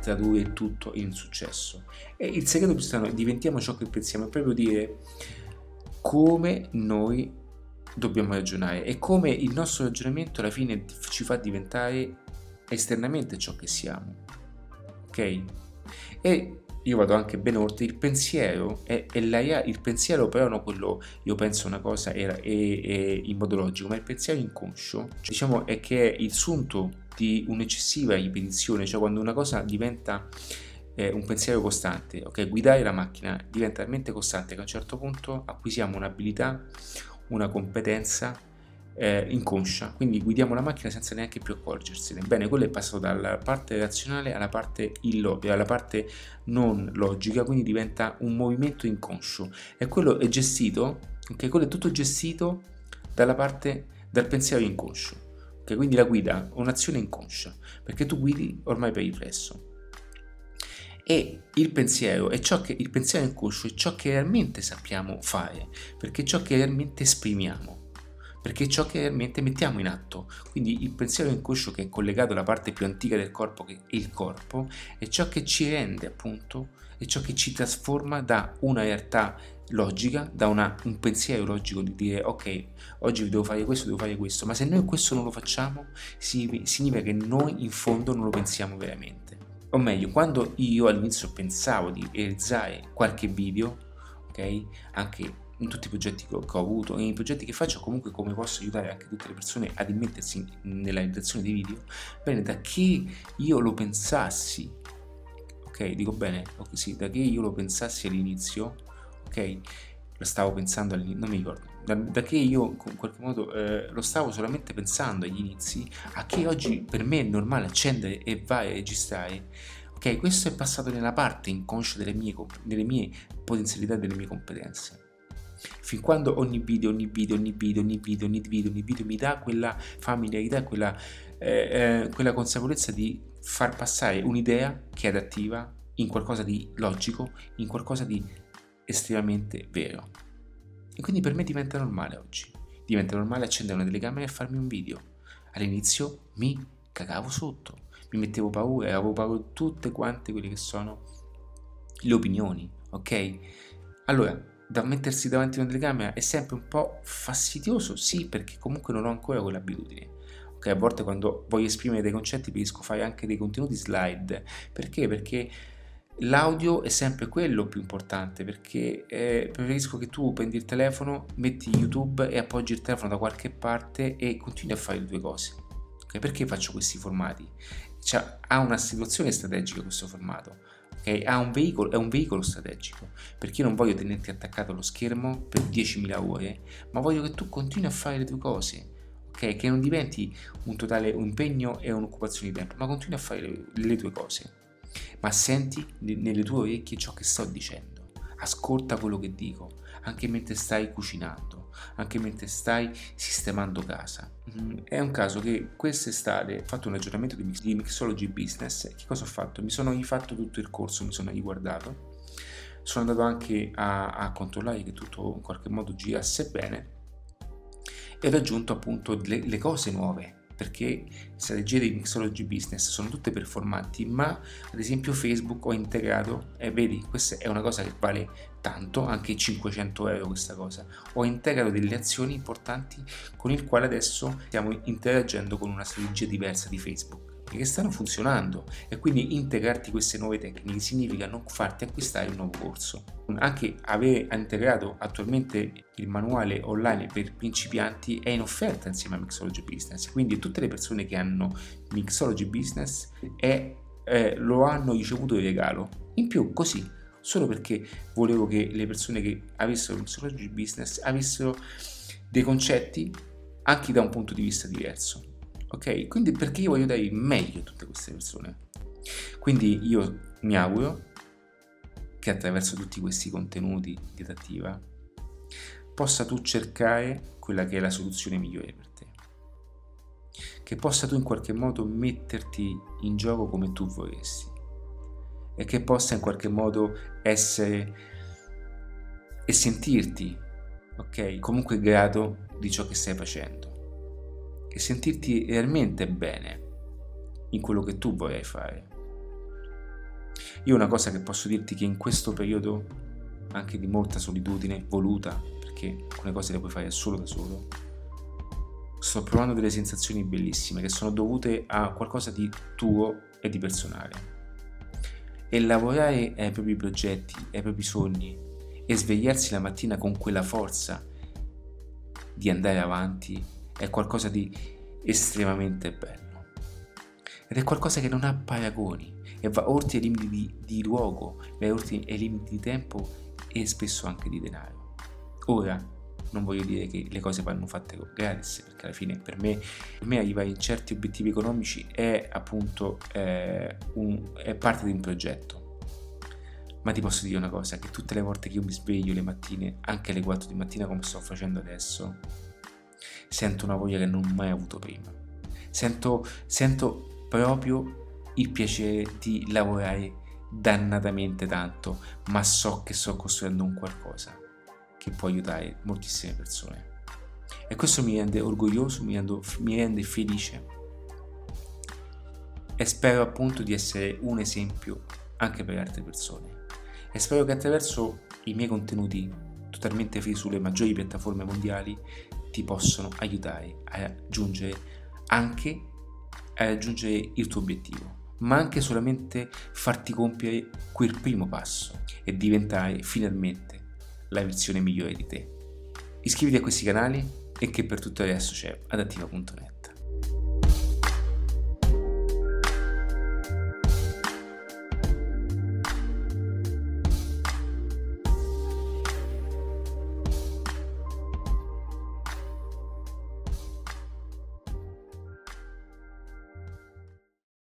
tradurre tutto in successo. E il segreto più strano è diventiamo ciò che pensiamo, è proprio dire come noi dobbiamo ragionare e come il nostro ragionamento alla fine ci fa diventare esternamente ciò che siamo. Ok? E io vado anche ben oltre, il pensiero è, è la, il pensiero però non quello io penso una cosa e, e, e in modo logico, ma il pensiero inconscio, cioè, diciamo è che è il sunto di un'eccessiva ripetizione, cioè quando una cosa diventa eh, un pensiero costante, ok? Guidare la macchina diventa talmente costante che a un certo punto acquisiamo un'abilità, una competenza eh, inconscia, quindi guidiamo la macchina senza neanche più accorgersene. Bene, quello è passato dalla parte razionale alla parte illogica, alla parte non logica, quindi diventa un movimento inconscio e quello è gestito, ok? Quello è tutto gestito dalla parte dal pensiero inconscio. Ok, quindi la guida è un'azione inconscia, perché tu guidi ormai per riflesso. E il pensiero è ciò che il pensiero inconscio è ciò che realmente sappiamo fare, perché è ciò che realmente esprimiamo perché è ciò che realmente mettiamo in atto. Quindi il pensiero inconscio che è collegato alla parte più antica del corpo, che è il corpo, è ciò che ci rende appunto, è ciò che ci trasforma da una realtà logica, da una, un pensiero logico di dire ok, oggi devo fare questo, devo fare questo, ma se noi questo non lo facciamo, significa che noi in fondo non lo pensiamo veramente. O meglio, quando io all'inizio pensavo di realizzare qualche video, ok, anche in tutti i progetti che ho, che ho avuto e nei progetti che faccio comunque come posso aiutare anche tutte le persone ad immettersi nella realizzazione dei video bene da che io lo pensassi ok? Dico bene ok sì da che io lo pensassi all'inizio ok? Lo stavo pensando all'inizio non mi ricordo. Da, da che io in qualche modo eh, lo stavo solamente pensando agli inizi a che oggi per me è normale accendere e vai a registrare ok? Questo è passato nella parte inconscia delle mie, delle mie potenzialità delle mie competenze fin quando ogni video, ogni video, ogni video, ogni video, ogni video, ogni video mi dà quella familiarità, quella, eh, eh, quella consapevolezza di far passare un'idea che è adattiva in qualcosa di logico, in qualcosa di estremamente vero. E quindi per me diventa normale oggi. Diventa normale accendere una telecamera e farmi un video. All'inizio mi cagavo sotto, mi mettevo paura, avevo paura di tutte quante quelle che sono le opinioni, ok? Allora, da mettersi davanti a una telecamera è sempre un po' fastidioso, sì, perché comunque non ho ancora quell'abitudine. Ok, a volte quando voglio esprimere dei concetti preferisco fare anche dei contenuti slide. Perché? Perché l'audio è sempre quello più importante, perché eh, preferisco che tu prendi il telefono, metti YouTube e appoggi il telefono da qualche parte e continui a fare le tue cose. Okay? Perché faccio questi formati? Cioè, ha una situazione strategica questo formato Okay? Ha un veicolo, è un veicolo strategico, perché io non voglio tenerti attaccato allo schermo per 10.000 ore, ma voglio che tu continui a fare le tue cose, okay? che non diventi un totale impegno e un'occupazione di tempo, ma continui a fare le, le tue cose. Ma senti nelle tue orecchie ciò che sto dicendo, ascolta quello che dico, anche mentre stai cucinando anche mentre stai sistemando casa. Mm, è un caso che quest'estate ho fatto un aggiornamento di, di Mixology Business. Che cosa ho fatto? Mi sono rifatto tutto il corso, mi sono riguardato. Sono andato anche a, a controllare che tutto in qualche modo girasse bene e ho aggiunto appunto le, le cose nuove perché strategie di mixology business sono tutte performanti, ma ad esempio Facebook ho integrato, e vedi, questa è una cosa che vale tanto, anche 500 euro questa cosa, ho integrato delle azioni importanti con il quale adesso stiamo interagendo con una strategia diversa di Facebook che stanno funzionando e quindi integrarti queste nuove tecniche significa non farti acquistare un nuovo corso. Anche aver integrato attualmente il manuale online per principianti è in offerta insieme a Mixology Business, quindi tutte le persone che hanno Mixology Business è, eh, lo hanno ricevuto in regalo. In più così, solo perché volevo che le persone che avessero Mixology Business avessero dei concetti anche da un punto di vista diverso ok? Quindi perché io voglio dare meglio a tutte queste persone. Quindi io mi auguro che attraverso tutti questi contenuti di adattiva possa tu cercare quella che è la soluzione migliore per te. Che possa tu in qualche modo metterti in gioco come tu vorresti e che possa in qualche modo essere e sentirti, ok, comunque grato di ciò che stai facendo e sentirti realmente bene in quello che tu vorrai fare. Io una cosa che posso dirti che in questo periodo, anche di molta solitudine, voluta, perché alcune cose le puoi fare solo da solo, sto provando delle sensazioni bellissime che sono dovute a qualcosa di tuo e di personale. E lavorare ai propri progetti, ai propri sogni e svegliarsi la mattina con quella forza di andare avanti è qualcosa di estremamente bello. Ed è qualcosa che non ha paragoni e va oltre i limiti di, di luogo, va oltre i limiti di tempo e spesso anche di denaro. Ora, non voglio dire che le cose vanno fatte gratis, perché alla fine per me, per me arrivare in certi obiettivi economici è appunto eh, un, è parte di un progetto. Ma ti posso dire una cosa, che tutte le volte che io mi sveglio le mattine, anche alle 4 di mattina come sto facendo adesso, sento una voglia che non ho mai avuto prima. Sento, sento proprio il piacere di lavorare dannatamente tanto, ma so che sto costruendo un qualcosa che può aiutare moltissime persone. E questo mi rende orgoglioso, mi, rendo, mi rende felice e spero appunto di essere un esempio anche per altre persone. E spero che attraverso i miei contenuti totalmente free sulle maggiori piattaforme mondiali ti possano aiutare a raggiungere anche a raggiungere il tuo obiettivo, ma anche solamente farti compiere quel primo passo e diventare finalmente la versione migliore di te. Iscriviti a questi canali e che per tutto il resto c'è adattiva.net.